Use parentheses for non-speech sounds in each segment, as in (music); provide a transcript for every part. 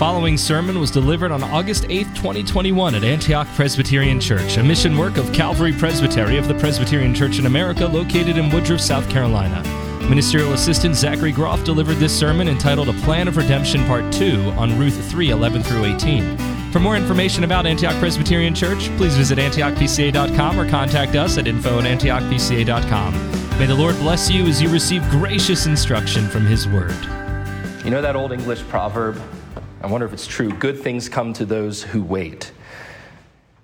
following sermon was delivered on August 8, 2021, at Antioch Presbyterian Church, a mission work of Calvary Presbytery of the Presbyterian Church in America, located in Woodruff, South Carolina. Ministerial Assistant Zachary Groff delivered this sermon entitled A Plan of Redemption Part 2 on Ruth 3 11 through 18. For more information about Antioch Presbyterian Church, please visit antiochpca.com or contact us at info at antiochpca.com. May the Lord bless you as you receive gracious instruction from His Word. You know that old English proverb? I wonder if it's true. Good things come to those who wait.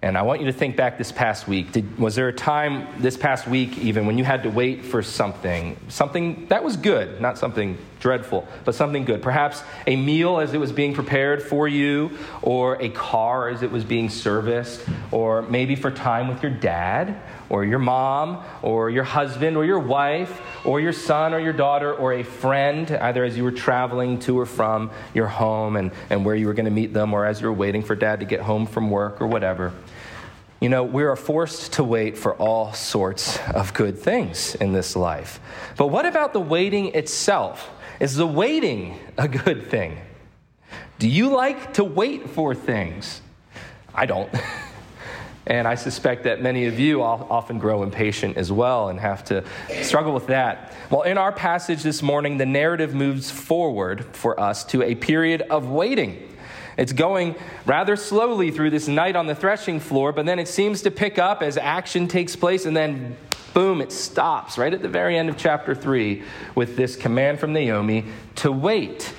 And I want you to think back this past week. Did, was there a time this past week, even, when you had to wait for something? Something that was good, not something dreadful, but something good. Perhaps a meal as it was being prepared for you, or a car as it was being serviced, or maybe for time with your dad, or your mom, or your husband, or your wife, or your son, or your daughter, or a friend, either as you were traveling to or from your home and, and where you were going to meet them, or as you were waiting for dad to get home from work, or whatever. You know, we are forced to wait for all sorts of good things in this life. But what about the waiting itself? Is the waiting a good thing? Do you like to wait for things? I don't. (laughs) and I suspect that many of you often grow impatient as well and have to struggle with that. Well, in our passage this morning, the narrative moves forward for us to a period of waiting. It's going rather slowly through this night on the threshing floor, but then it seems to pick up as action takes place, and then boom, it stops right at the very end of chapter 3 with this command from Naomi to wait.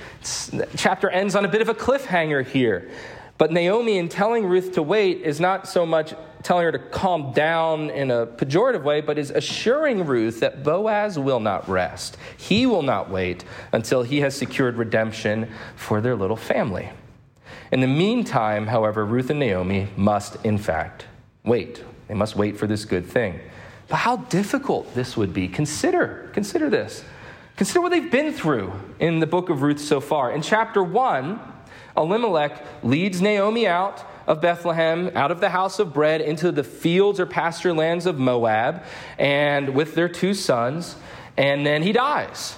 chapter ends on a bit of a cliffhanger here. But Naomi, in telling Ruth to wait, is not so much telling her to calm down in a pejorative way, but is assuring Ruth that Boaz will not rest. He will not wait until he has secured redemption for their little family. In the meantime, however, Ruth and Naomi must, in fact, wait. They must wait for this good thing. But how difficult this would be. Consider, consider this. Consider what they've been through in the book of Ruth so far. In chapter 1, Elimelech leads Naomi out of Bethlehem, out of the house of bread, into the fields or pasture lands of Moab, and with their two sons, and then he dies.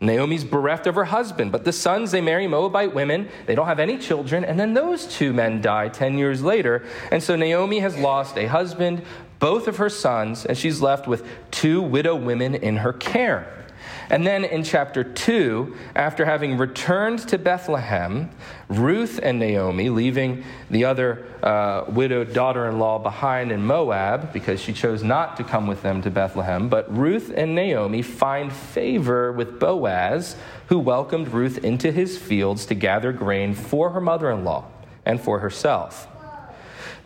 Naomi's bereft of her husband, but the sons they marry Moabite women. They don't have any children, and then those two men die 10 years later. And so Naomi has lost a husband, both of her sons, and she's left with two widow women in her care. And then in chapter 2, after having returned to Bethlehem, Ruth and Naomi, leaving the other uh, widowed daughter in law behind in Moab because she chose not to come with them to Bethlehem, but Ruth and Naomi find favor with Boaz, who welcomed Ruth into his fields to gather grain for her mother in law and for herself.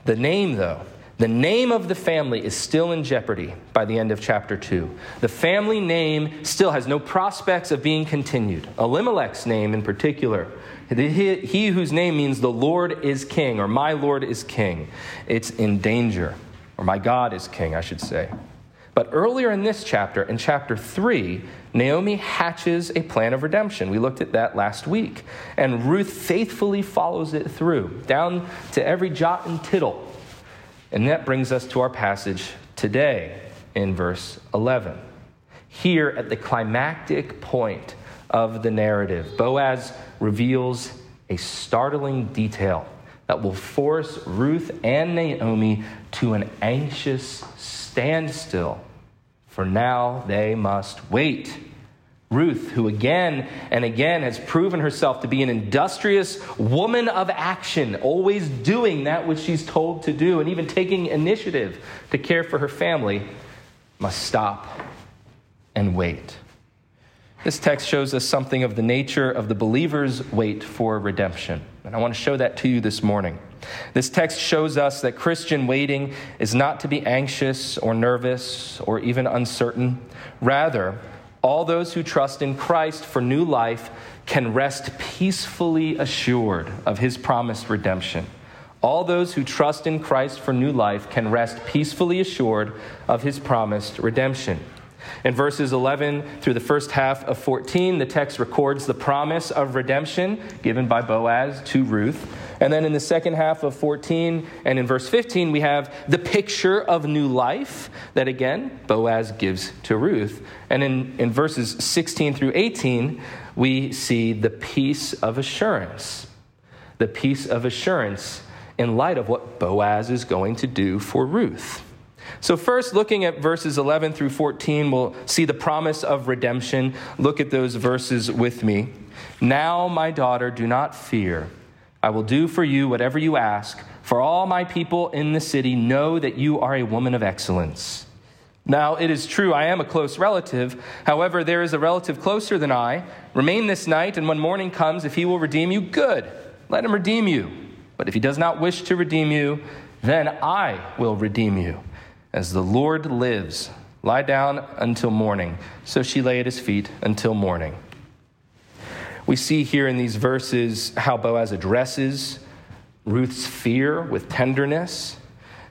The name, though, the name of the family is still in jeopardy by the end of chapter 2. The family name still has no prospects of being continued. Elimelech's name, in particular, he, whose name means the Lord is king, or my Lord is king, it's in danger, or my God is king, I should say. But earlier in this chapter, in chapter 3, Naomi hatches a plan of redemption. We looked at that last week. And Ruth faithfully follows it through, down to every jot and tittle and that brings us to our passage today in verse 11. Here at the climactic point of the narrative, Boaz reveals a startling detail that will force Ruth and Naomi to an anxious standstill. For now, they must wait. Ruth, who again and again has proven herself to be an industrious woman of action, always doing that which she's told to do, and even taking initiative to care for her family, must stop and wait. This text shows us something of the nature of the believer's wait for redemption. And I want to show that to you this morning. This text shows us that Christian waiting is not to be anxious or nervous or even uncertain. Rather, all those who trust in Christ for new life can rest peacefully assured of his promised redemption. All those who trust in Christ for new life can rest peacefully assured of his promised redemption. In verses 11 through the first half of 14, the text records the promise of redemption given by Boaz to Ruth. And then in the second half of 14 and in verse 15, we have the picture of new life that again Boaz gives to Ruth. And in, in verses 16 through 18, we see the peace of assurance the peace of assurance in light of what Boaz is going to do for Ruth. So, first, looking at verses 11 through 14, we'll see the promise of redemption. Look at those verses with me. Now, my daughter, do not fear. I will do for you whatever you ask, for all my people in the city know that you are a woman of excellence. Now, it is true, I am a close relative. However, there is a relative closer than I. Remain this night, and when morning comes, if he will redeem you, good. Let him redeem you. But if he does not wish to redeem you, then I will redeem you. As the Lord lives, lie down until morning. So she lay at his feet until morning. We see here in these verses how Boaz addresses Ruth's fear with tenderness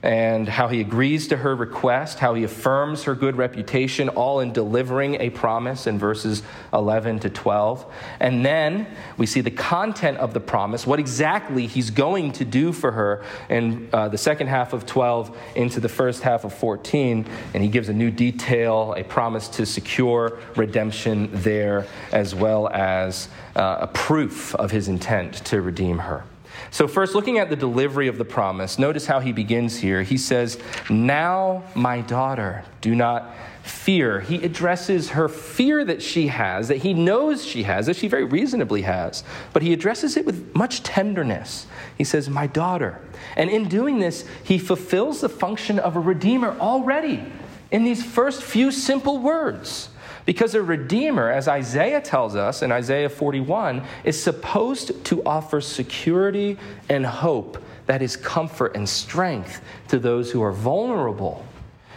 and how he agrees to her request, how he affirms her good reputation, all in delivering a promise in verses 11 to 12. And then we see the content of the promise, what exactly he's going to do for her in uh, the second half of 12 into the first half of 14. And he gives a new detail, a promise to secure redemption there, as well as uh, a proof of his intent to redeem her. So, first, looking at the delivery of the promise, notice how he begins here. He says, Now, my daughter, do not fear. He addresses her fear that she has, that he knows she has, that she very reasonably has, but he addresses it with much tenderness. He says, My daughter. And in doing this, he fulfills the function of a redeemer already in these first few simple words. Because a redeemer, as Isaiah tells us in Isaiah 41, is supposed to offer security and hope that is comfort and strength to those who are vulnerable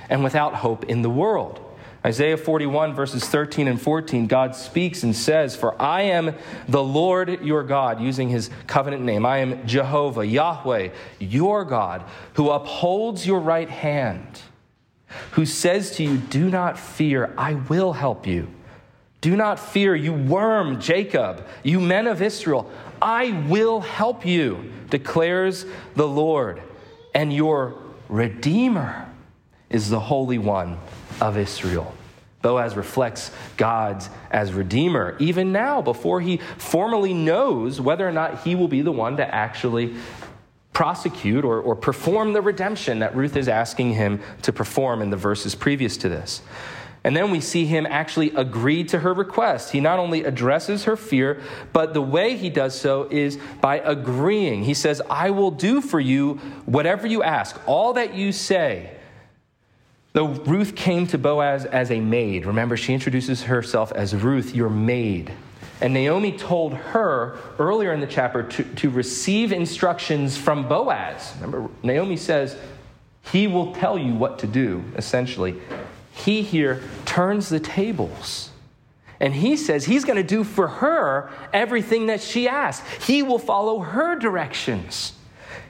and without hope in the world. Isaiah 41, verses 13 and 14, God speaks and says, For I am the Lord your God, using his covenant name. I am Jehovah, Yahweh, your God, who upholds your right hand who says to you, Do not fear, I will help you. Do not fear, you worm, Jacob, you men of Israel, I will help you, declares the Lord. And your Redeemer is the Holy One of Israel. Boaz reflects God as Redeemer, even now, before he formally knows whether or not he will be the one to actually prosecute or, or perform the redemption that Ruth is asking him to perform in the verses previous to this. And then we see him actually agree to her request. He not only addresses her fear, but the way he does so is by agreeing. He says, I will do for you whatever you ask, all that you say. Though Ruth came to Boaz as a maid, remember, she introduces herself as Ruth, your maid. And Naomi told her earlier in the chapter to, to receive instructions from Boaz. Remember, Naomi says, He will tell you what to do, essentially. He here turns the tables. And he says he's going to do for her everything that she asks. He will follow her directions.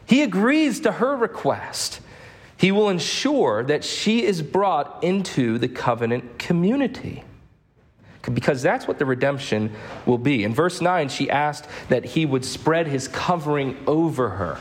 He agrees to her request. He will ensure that she is brought into the covenant community because that's what the redemption will be. In verse 9, she asked that he would spread his covering over her.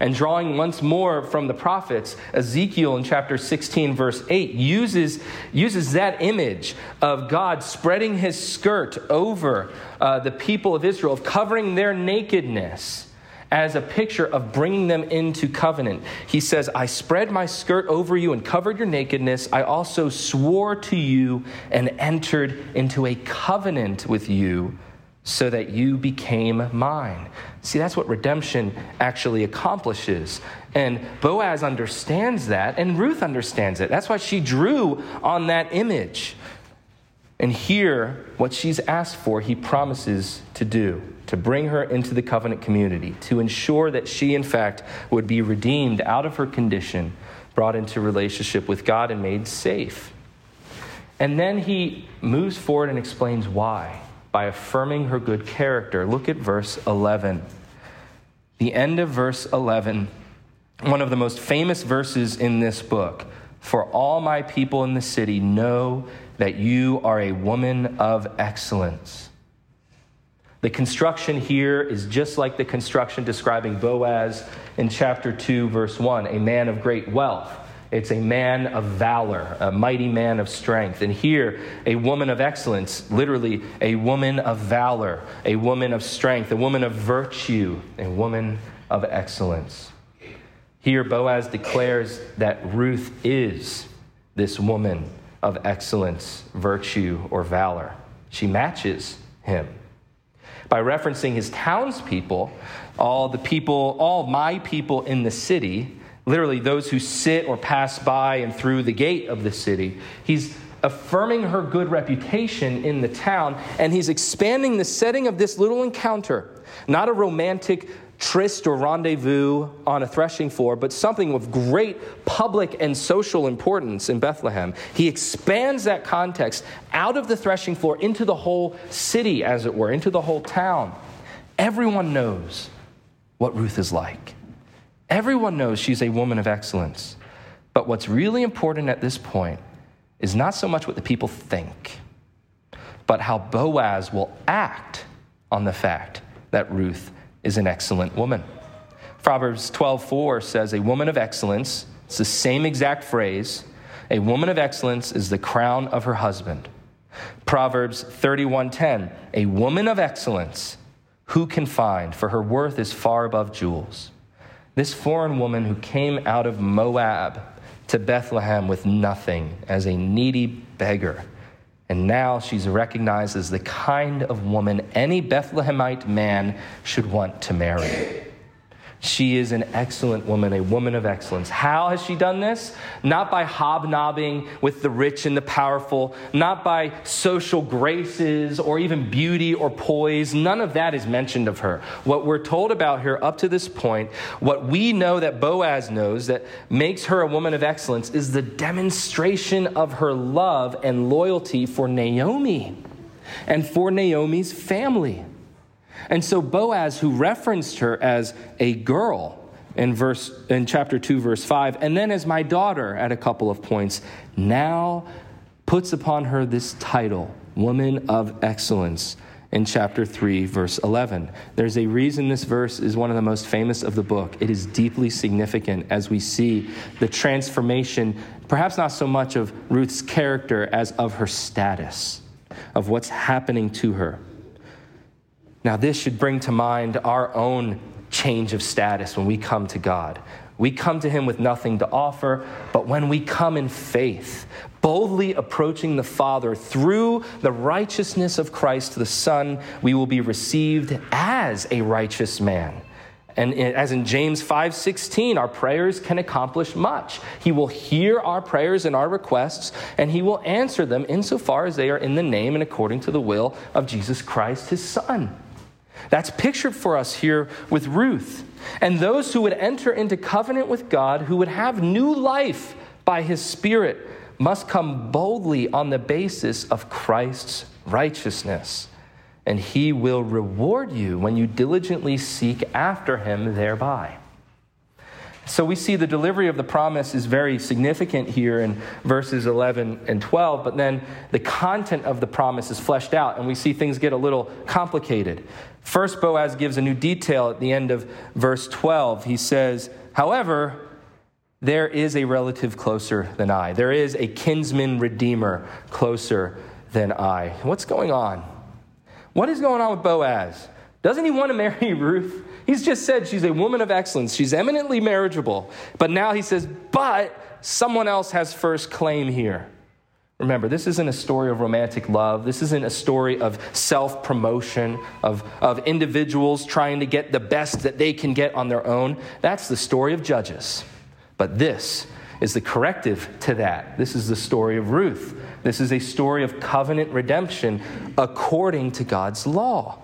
And drawing once more from the prophets, Ezekiel in chapter 16, verse 8, uses, uses that image of God spreading his skirt over uh, the people of Israel, of covering their nakedness as a picture of bringing them into covenant. He says, I spread my skirt over you and covered your nakedness. I also swore to you and entered into a covenant with you so that you became mine. See, that's what redemption actually accomplishes. And Boaz understands that, and Ruth understands it. That's why she drew on that image. And here, what she's asked for, he promises to do to bring her into the covenant community, to ensure that she, in fact, would be redeemed out of her condition, brought into relationship with God, and made safe. And then he moves forward and explains why by affirming her good character. Look at verse 11. The end of verse 11, one of the most famous verses in this book. For all my people in the city know that you are a woman of excellence. The construction here is just like the construction describing Boaz in chapter 2, verse 1, a man of great wealth. It's a man of valor, a mighty man of strength. And here, a woman of excellence, literally, a woman of valor, a woman of strength, a woman of virtue, a woman of excellence. Here, Boaz declares that Ruth is this woman of excellence, virtue, or valor. She matches him. By referencing his townspeople, all the people, all my people in the city, literally those who sit or pass by and through the gate of the city. He's affirming her good reputation in the town, and he's expanding the setting of this little encounter, not a romantic tryst or rendezvous on a threshing floor, but something of great public and social importance in Bethlehem. He expands that context out of the threshing floor into the whole city, as it were, into the whole town. Everyone knows what Ruth is like. Everyone knows she's a woman of excellence. But what's really important at this point is not so much what the people think, but how Boaz will act on the fact that Ruth is an excellent woman. Proverbs 12:4 says a woman of excellence, it's the same exact phrase, a woman of excellence is the crown of her husband. Proverbs 31:10, a woman of excellence who can find for her worth is far above jewels. This foreign woman who came out of Moab to Bethlehem with nothing as a needy beggar. And now she's recognized as the kind of woman any Bethlehemite man should want to marry. She is an excellent woman, a woman of excellence. How has she done this? Not by hobnobbing with the rich and the powerful, not by social graces or even beauty or poise. None of that is mentioned of her. What we're told about her up to this point, what we know that Boaz knows that makes her a woman of excellence, is the demonstration of her love and loyalty for Naomi and for Naomi's family. And so Boaz, who referenced her as a girl in verse in chapter 2 verse 5 and then as my daughter at a couple of points, now puts upon her this title, woman of excellence in chapter 3, verse 11. There's a reason this verse is one of the most famous of the book. It is deeply significant as we see the transformation, perhaps not so much of Ruth's character as of her status, of what's happening to her. Now, this should bring to mind our own change of status when we come to God. We come to Him with nothing to offer, but when we come in faith, boldly approaching the Father through the righteousness of Christ the Son, we will be received as a righteous man. And as in James 5:16, our prayers can accomplish much. He will hear our prayers and our requests, and he will answer them insofar as they are in the name and according to the will of Jesus Christ, his Son. That's pictured for us here with Ruth. And those who would enter into covenant with God, who would have new life by his Spirit, must come boldly on the basis of Christ's righteousness. And he will reward you when you diligently seek after him thereby. So we see the delivery of the promise is very significant here in verses 11 and 12, but then the content of the promise is fleshed out, and we see things get a little complicated. First, Boaz gives a new detail at the end of verse 12. He says, However, there is a relative closer than I. There is a kinsman redeemer closer than I. What's going on? What is going on with Boaz? Doesn't he want to marry (laughs) Ruth? He's just said she's a woman of excellence. She's eminently marriageable. But now he says, but someone else has first claim here. Remember, this isn't a story of romantic love. This isn't a story of self promotion, of, of individuals trying to get the best that they can get on their own. That's the story of Judges. But this is the corrective to that. This is the story of Ruth. This is a story of covenant redemption according to God's law.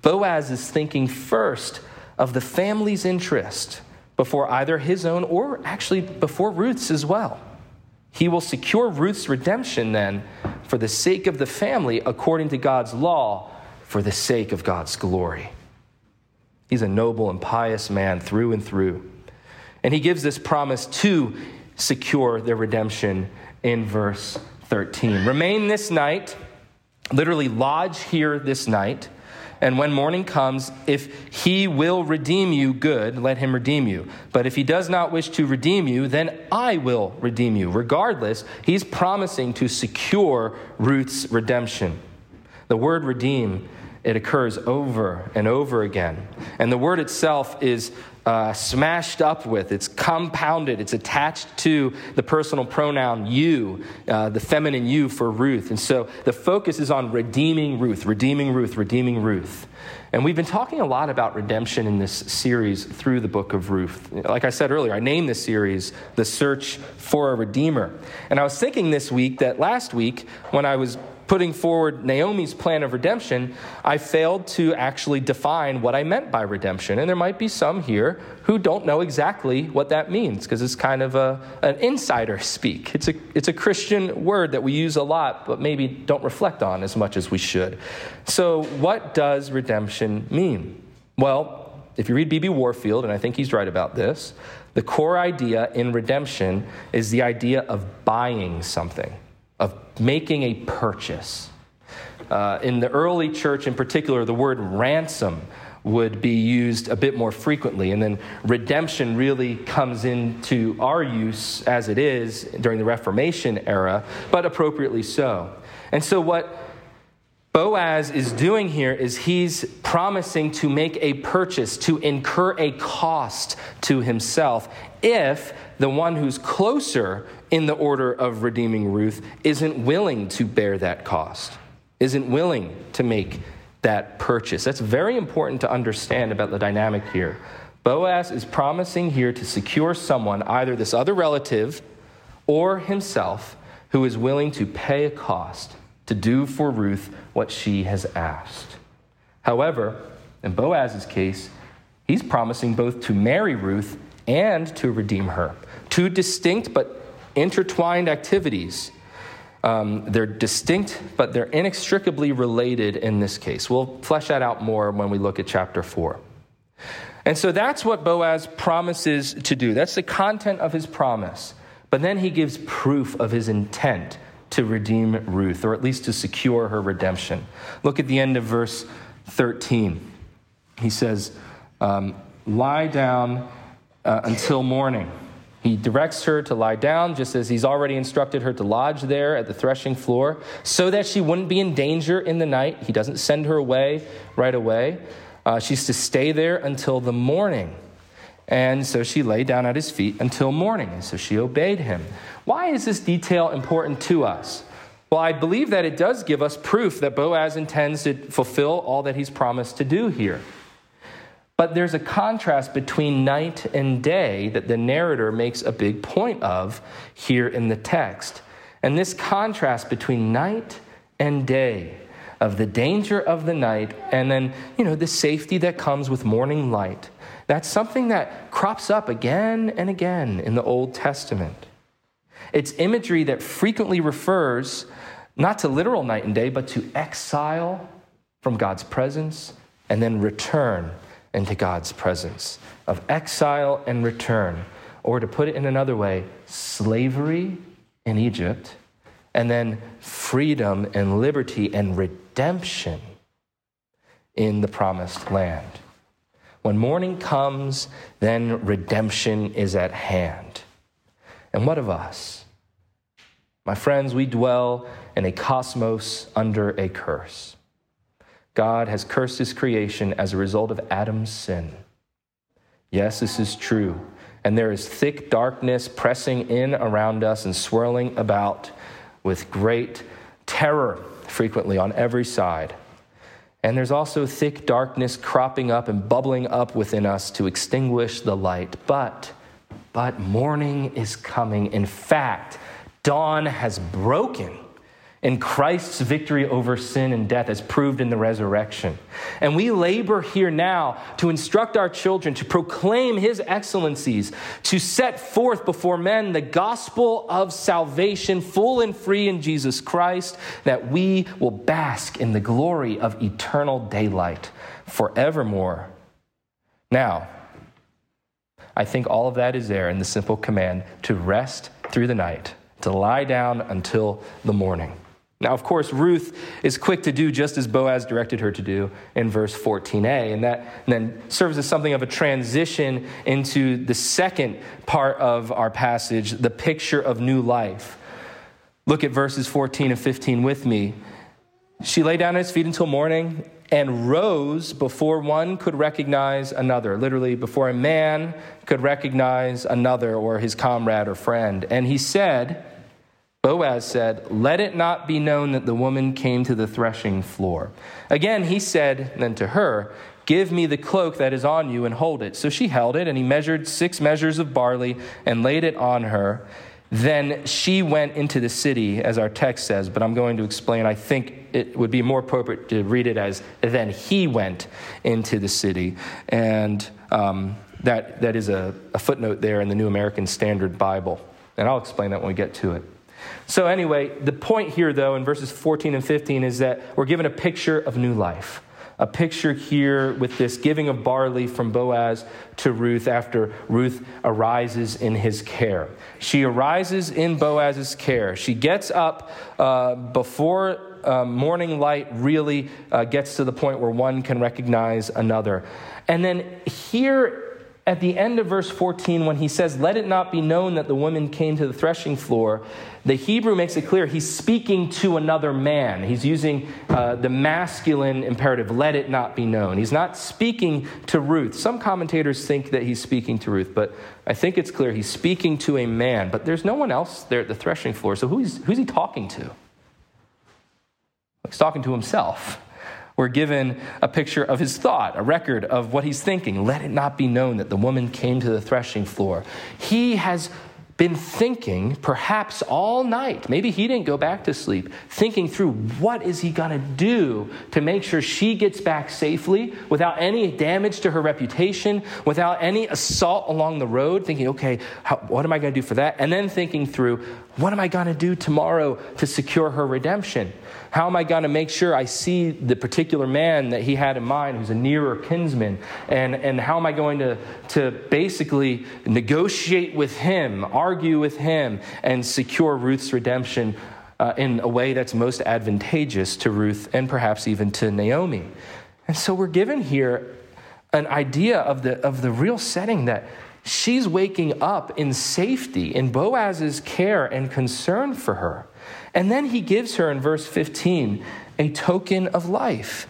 Boaz is thinking first of the family's interest before either his own or actually before Ruth's as well. He will secure Ruth's redemption then for the sake of the family according to God's law, for the sake of God's glory. He's a noble and pious man through and through. And he gives this promise to secure their redemption in verse 13. Remain this night literally, lodge here this night. And when morning comes, if he will redeem you, good, let him redeem you. But if he does not wish to redeem you, then I will redeem you. Regardless, he's promising to secure Ruth's redemption. The word redeem, it occurs over and over again. And the word itself is uh, smashed up with, it's compounded, it's attached to the personal pronoun you, uh, the feminine you for Ruth. And so the focus is on redeeming Ruth, redeeming Ruth, redeeming Ruth. And we've been talking a lot about redemption in this series through the book of Ruth. Like I said earlier, I named this series The Search for a Redeemer. And I was thinking this week that last week, when I was putting forward Naomi's plan of redemption, I failed to actually define what I meant by redemption. And there might be some here who don't know exactly what that means because it's kind of a, an insider speak. It's a, it's a Christian word that we use a lot, but maybe don't reflect on as much as we should. So, what does redemption mean? Well, if you read B.B. Warfield, and I think he's right about this, the core idea in redemption is the idea of buying something of making a purchase. Uh, in the early church, in particular, the word ransom would be used a bit more frequently. And then redemption really comes into our use as it is during the Reformation era, but appropriately so. And so, what Boaz is doing here is he's promising to make a purchase, to incur a cost to himself if the one who's closer in the order of redeeming Ruth isn't willing to bear that cost, isn't willing to make that purchase. That's very important to understand about the dynamic here. Boaz is promising here to secure someone, either this other relative or himself, who is willing to pay a cost to do for Ruth what she has asked. However, in Boaz's case, he's promising both to marry Ruth and to redeem her. Two distinct but intertwined activities. Um, they're distinct, but they're inextricably related in this case. We'll flesh that out more when we look at chapter 4. And so that's what Boaz promises to do. That's the content of his promise. But then he gives proof of his intent to redeem Ruth, or at least to secure her redemption. Look at the end of verse 13. He says, um, Lie down uh, until morning. He directs her to lie down, just as he's already instructed her to lodge there at the threshing floor, so that she wouldn't be in danger in the night. He doesn't send her away right away. Uh, she's to stay there until the morning. And so she lay down at his feet until morning. And so she obeyed him. Why is this detail important to us? Well, I believe that it does give us proof that Boaz intends to fulfill all that he's promised to do here. But there's a contrast between night and day that the narrator makes a big point of here in the text. And this contrast between night and day, of the danger of the night, and then, you know, the safety that comes with morning light, that's something that crops up again and again in the Old Testament. It's imagery that frequently refers not to literal night and day, but to exile from God's presence and then return into God's presence, of exile and return, or to put it in another way, slavery in Egypt, and then freedom and liberty and redemption in the promised land. When morning comes, then redemption is at hand. And what of us? My friends, we dwell in a cosmos under a curse. God has cursed his creation as a result of Adam's sin. Yes, this is true. And there is thick darkness pressing in around us and swirling about with great terror frequently on every side. And there's also thick darkness cropping up and bubbling up within us to extinguish the light. But, but morning is coming. In fact, dawn has broken in Christ's victory over sin and death as proved in the resurrection. And we labor here now to instruct our children to proclaim his excellencies, to set forth before men the gospel of salvation, full and free in Jesus Christ, that we will bask in the glory of eternal daylight forevermore. Now, I think all of that is there in the simple command to rest through the night, to lie down until the morning. Now, of course, Ruth is quick to do just as Boaz directed her to do in verse 14a, and that then serves as something of a transition into the second part of our passage, the picture of new life. Look at verses 14 and 15 with me. She lay down at his feet until morning and rose before one could recognize another, literally, before a man could recognize another or his comrade or friend. And he said, Boaz said, Let it not be known that the woman came to the threshing floor. Again, he said then to her, Give me the cloak that is on you and hold it. So she held it, and he measured six measures of barley and laid it on her. Then she went into the city, as our text says, but I'm going to explain. I think it would be more appropriate to read it as, Then he went into the city. And um, that, that is a, a footnote there in the New American Standard Bible. And I'll explain that when we get to it. So, anyway, the point here, though, in verses 14 and 15 is that we're given a picture of new life. A picture here with this giving of barley from Boaz to Ruth after Ruth arises in his care. She arises in Boaz's care. She gets up uh, before uh, morning light really uh, gets to the point where one can recognize another. And then here at the end of verse 14, when he says, Let it not be known that the woman came to the threshing floor, the Hebrew makes it clear he's speaking to another man. He's using uh, the masculine imperative, let it not be known. He's not speaking to Ruth. Some commentators think that he's speaking to Ruth, but I think it's clear he's speaking to a man. But there's no one else there at the threshing floor, so who's, who's he talking to? He's talking to himself. We're given a picture of his thought, a record of what he's thinking. Let it not be known that the woman came to the threshing floor. He has been thinking perhaps all night maybe he didn't go back to sleep thinking through what is he going to do to make sure she gets back safely without any damage to her reputation without any assault along the road thinking okay how, what am i going to do for that and then thinking through what am i going to do tomorrow to secure her redemption how am I going to make sure I see the particular man that he had in mind who's a nearer kinsman? And, and how am I going to, to basically negotiate with him, argue with him, and secure Ruth's redemption uh, in a way that's most advantageous to Ruth and perhaps even to Naomi? And so we're given here an idea of the, of the real setting that she's waking up in safety in Boaz's care and concern for her. And then he gives her in verse 15 a token of life.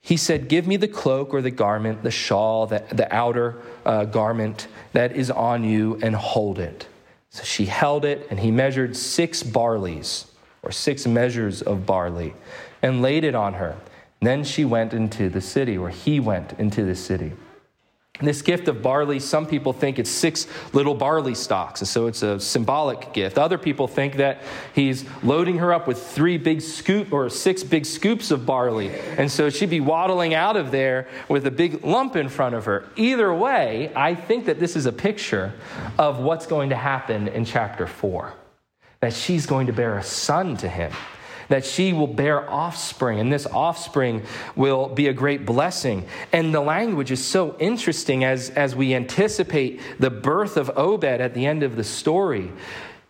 He said, Give me the cloak or the garment, the shawl, the, the outer uh, garment that is on you, and hold it. So she held it, and he measured six barleys, or six measures of barley, and laid it on her. Then she went into the city, or he went into the city. This gift of barley, some people think it's six little barley stalks, and so it's a symbolic gift. Other people think that he's loading her up with three big scoop or six big scoops of barley, and so she'd be waddling out of there with a big lump in front of her. Either way, I think that this is a picture of what's going to happen in chapter four. That she's going to bear a son to him that she will bear offspring, and this offspring will be a great blessing. And the language is so interesting as, as we anticipate the birth of Obed at the end of the story.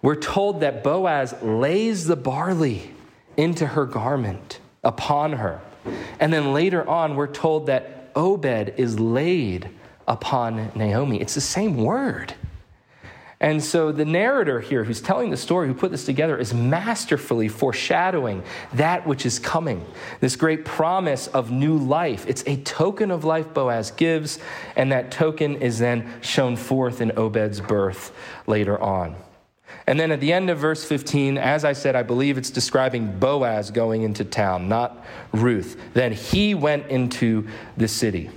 We're told that Boaz lays the barley into her garment upon her. And then later on, we're told that Obed is laid upon Naomi. It's the same word. And so the narrator here, who's telling the story, who put this together, is masterfully foreshadowing that which is coming, this great promise of new life. It's a token of life Boaz gives, and that token is then shown forth in Obed's birth later on. And then at the end of verse 15, as I said, I believe it's describing Boaz going into town, not Ruth. Then he went into the city.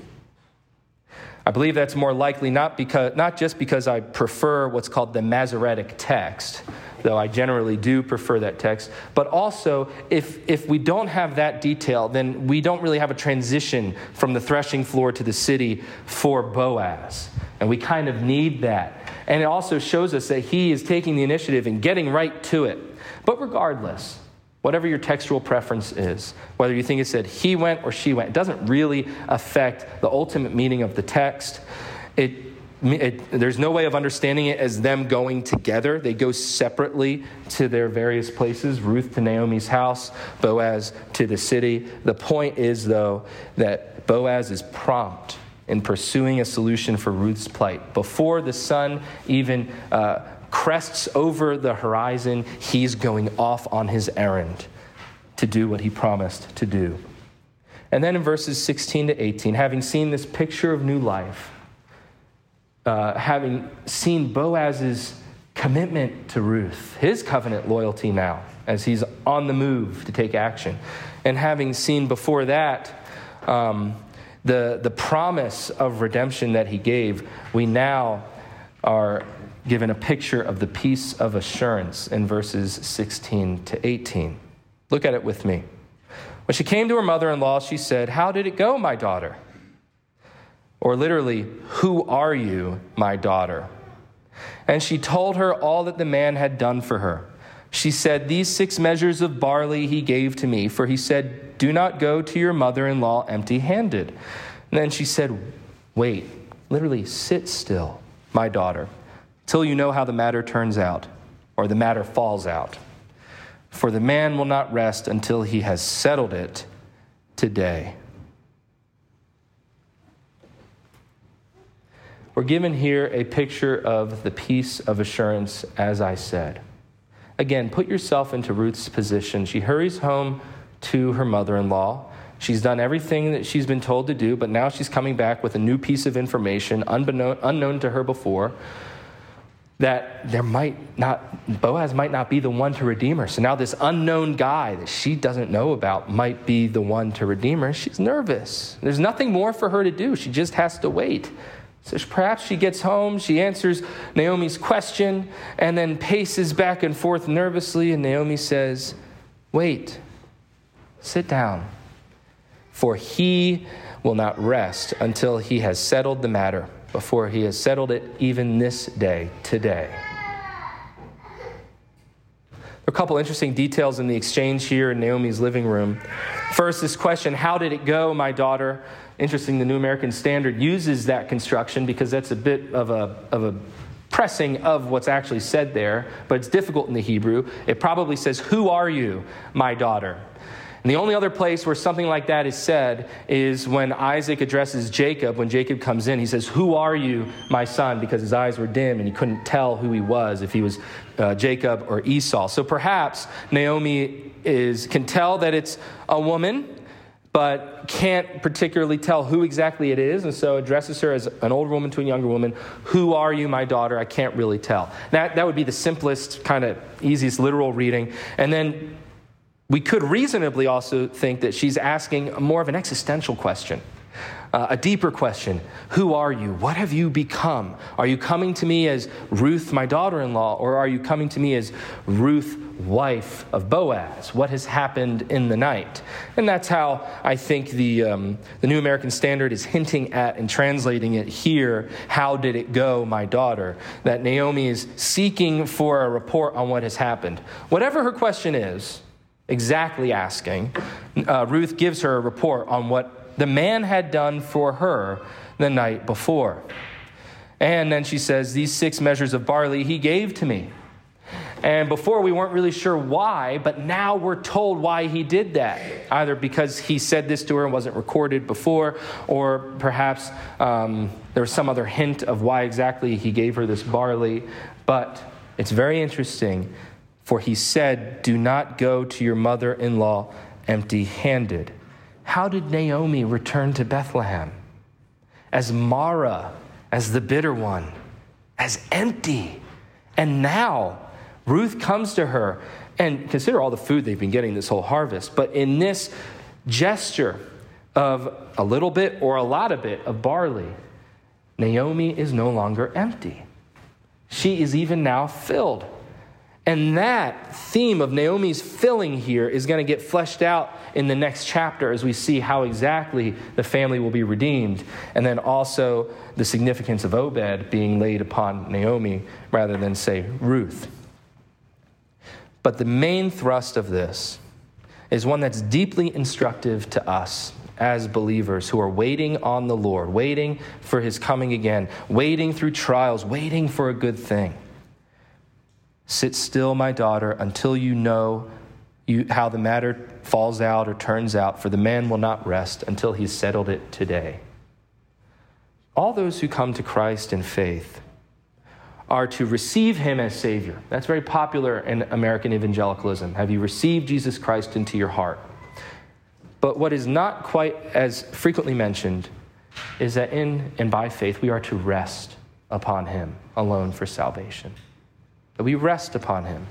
I believe that's more likely not, because, not just because I prefer what's called the Masoretic text, though I generally do prefer that text, but also if, if we don't have that detail, then we don't really have a transition from the threshing floor to the city for Boaz. And we kind of need that. And it also shows us that he is taking the initiative and getting right to it. But regardless, whatever your textual preference is, whether you think it said he went or she went, it doesn't really affect the ultimate meaning of the text. It it, there's no way of understanding it as them going together. They go separately to their various places Ruth to Naomi's house, Boaz to the city. The point is, though, that Boaz is prompt in pursuing a solution for Ruth's plight. Before the sun even uh, crests over the horizon, he's going off on his errand to do what he promised to do. And then in verses 16 to 18, having seen this picture of new life, uh, having seen Boaz's commitment to Ruth, his covenant loyalty now, as he's on the move to take action, and having seen before that um, the, the promise of redemption that he gave, we now are given a picture of the peace of assurance in verses 16 to 18. Look at it with me. When she came to her mother in law, she said, How did it go, my daughter? Or literally, Who are you, my daughter? And she told her all that the man had done for her. She said, These six measures of barley he gave to me, for he said, Do not go to your mother in law empty handed. And then she said, Wait, literally, sit still, my daughter, till you know how the matter turns out, or the matter falls out. For the man will not rest until he has settled it today. We're given here a picture of the peace of assurance, as I said. Again, put yourself into Ruth's position. She hurries home to her mother in law. She's done everything that she's been told to do, but now she's coming back with a new piece of information unbeknown, unknown to her before that there might not, Boaz might not be the one to redeem her. So now this unknown guy that she doesn't know about might be the one to redeem her. She's nervous. There's nothing more for her to do. She just has to wait. So perhaps she gets home, she answers Naomi's question, and then paces back and forth nervously. And Naomi says, Wait, sit down, for he will not rest until he has settled the matter, before he has settled it even this day, today. There are a couple interesting details in the exchange here in Naomi's living room. First, this question How did it go, my daughter? Interesting, the New American Standard uses that construction because that's a bit of a, of a pressing of what's actually said there, but it's difficult in the Hebrew. It probably says, Who are you, my daughter? And the only other place where something like that is said is when Isaac addresses Jacob. When Jacob comes in, he says, Who are you, my son? Because his eyes were dim and he couldn't tell who he was, if he was uh, Jacob or Esau. So perhaps Naomi is, can tell that it's a woman but can't particularly tell who exactly it is, and so addresses her as an older woman to a younger woman. Who are you, my daughter? I can't really tell. That, that would be the simplest, kind of easiest literal reading. And then we could reasonably also think that she's asking more of an existential question. Uh, a deeper question Who are you? What have you become? Are you coming to me as Ruth, my daughter in law, or are you coming to me as Ruth, wife of Boaz? What has happened in the night? And that's how I think the, um, the New American Standard is hinting at and translating it here. How did it go, my daughter? That Naomi is seeking for a report on what has happened. Whatever her question is, exactly asking, uh, Ruth gives her a report on what the man had done for her the night before. And then she says, These six measures of barley he gave to me. And before we weren't really sure why, but now we're told why he did that. Either because he said this to her and wasn't recorded before, or perhaps um, there was some other hint of why exactly he gave her this barley. But it's very interesting, for he said, Do not go to your mother in law empty handed. How did Naomi return to Bethlehem? As Mara, as the bitter one, as empty. And now Ruth comes to her, and consider all the food they've been getting this whole harvest. But in this gesture of a little bit or a lot of it of barley, Naomi is no longer empty. She is even now filled. And that theme of Naomi's filling here is going to get fleshed out in the next chapter as we see how exactly the family will be redeemed. And then also the significance of Obed being laid upon Naomi rather than, say, Ruth. But the main thrust of this is one that's deeply instructive to us as believers who are waiting on the Lord, waiting for his coming again, waiting through trials, waiting for a good thing. Sit still, my daughter, until you know you, how the matter falls out or turns out, for the man will not rest until he's settled it today. All those who come to Christ in faith are to receive him as Savior. That's very popular in American evangelicalism. Have you received Jesus Christ into your heart? But what is not quite as frequently mentioned is that in and by faith we are to rest upon him alone for salvation. That we rest upon him.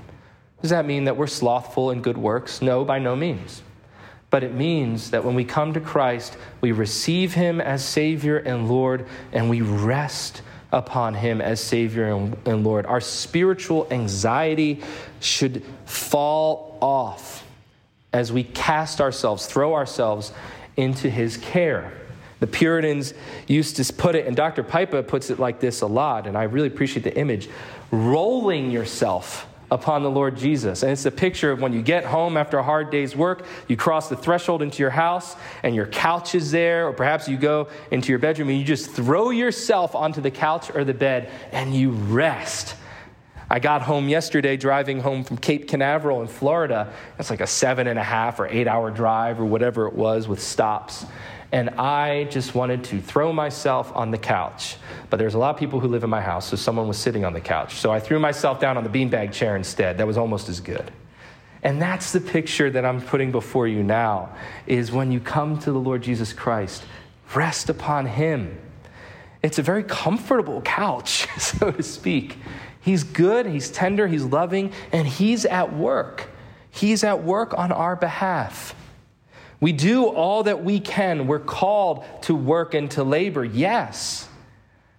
Does that mean that we're slothful in good works? No, by no means. But it means that when we come to Christ, we receive him as Savior and Lord, and we rest upon him as Savior and, and Lord. Our spiritual anxiety should fall off as we cast ourselves, throw ourselves into his care. The Puritans used to put it, and Dr. Pipa puts it like this a lot, and I really appreciate the image rolling yourself upon the Lord Jesus. And it's a picture of when you get home after a hard day's work, you cross the threshold into your house, and your couch is there, or perhaps you go into your bedroom and you just throw yourself onto the couch or the bed and you rest. I got home yesterday driving home from Cape Canaveral in Florida. It's like a seven and a half or eight hour drive or whatever it was with stops and I just wanted to throw myself on the couch. But there's a lot of people who live in my house, so someone was sitting on the couch. So I threw myself down on the beanbag chair instead. That was almost as good. And that's the picture that I'm putting before you now is when you come to the Lord Jesus Christ, rest upon him. It's a very comfortable couch, (laughs) so to speak. He's good, he's tender, he's loving, and he's at work. He's at work on our behalf. We do all that we can. We're called to work and to labor, yes,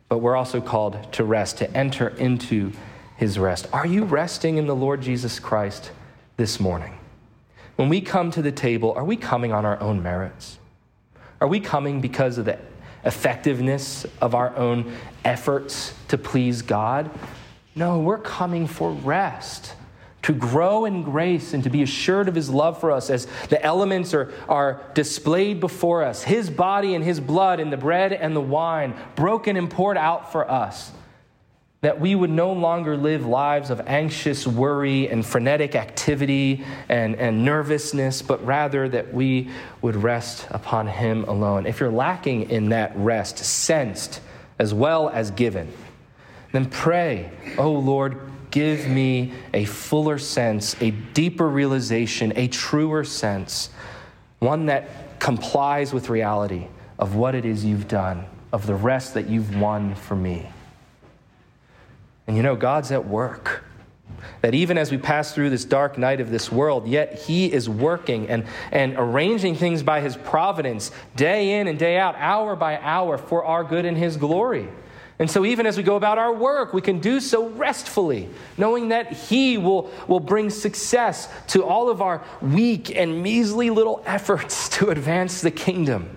but we're also called to rest, to enter into his rest. Are you resting in the Lord Jesus Christ this morning? When we come to the table, are we coming on our own merits? Are we coming because of the effectiveness of our own efforts to please God? No, we're coming for rest to grow in grace and to be assured of his love for us as the elements are, are displayed before us his body and his blood in the bread and the wine, broken and poured out for us. That we would no longer live lives of anxious worry and frenetic activity and, and nervousness, but rather that we would rest upon Him alone. If you're lacking in that rest, sensed as well as given, then pray, Oh Lord, give me a fuller sense, a deeper realization, a truer sense, one that complies with reality of what it is you've done, of the rest that you've won for me. And you know, God's at work. That even as we pass through this dark night of this world, yet He is working and, and arranging things by His providence, day in and day out, hour by hour, for our good and His glory. And so, even as we go about our work, we can do so restfully, knowing that He will, will bring success to all of our weak and measly little efforts to advance the kingdom.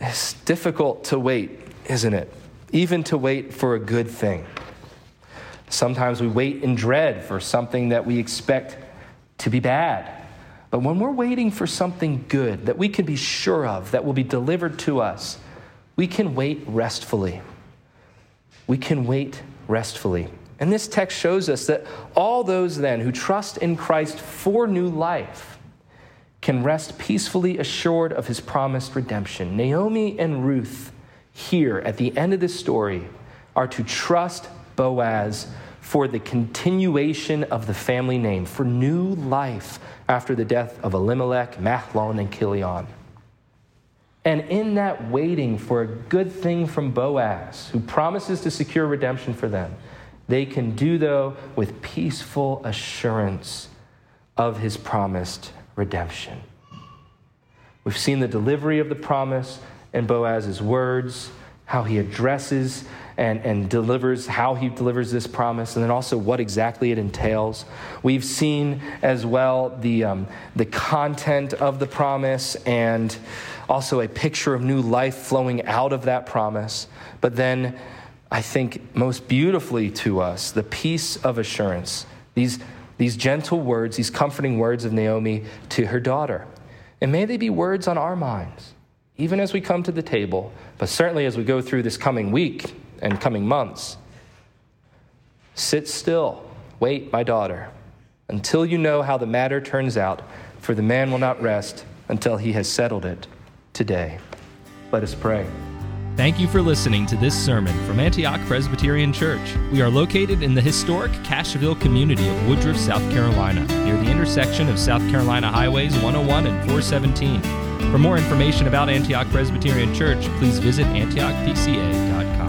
It's difficult to wait, isn't it? Even to wait for a good thing. Sometimes we wait in dread for something that we expect to be bad. But when we're waiting for something good that we can be sure of, that will be delivered to us, we can wait restfully. We can wait restfully. And this text shows us that all those then who trust in Christ for new life can rest peacefully assured of his promised redemption. Naomi and Ruth, here at the end of this story, are to trust Boaz for the continuation of the family name, for new life after the death of Elimelech, Mahlon, and Chilion. And in that waiting for a good thing from Boaz, who promises to secure redemption for them, they can do, though, with peaceful assurance of his promised redemption. We've seen the delivery of the promise in Boaz's words, how he addresses and, and delivers, how he delivers this promise, and then also what exactly it entails. We've seen as well the, um, the content of the promise and also a picture of new life flowing out of that promise. But then, I think most beautifully to us, the peace of assurance. These these gentle words, these comforting words of Naomi to her daughter. And may they be words on our minds, even as we come to the table, but certainly as we go through this coming week and coming months. Sit still, wait, my daughter, until you know how the matter turns out, for the man will not rest until he has settled it today. Let us pray. Thank you for listening to this sermon from Antioch Presbyterian Church. We are located in the historic Cashville community of Woodruff, South Carolina, near the intersection of South Carolina Highways 101 and 417. For more information about Antioch Presbyterian Church, please visit antiochpca.com.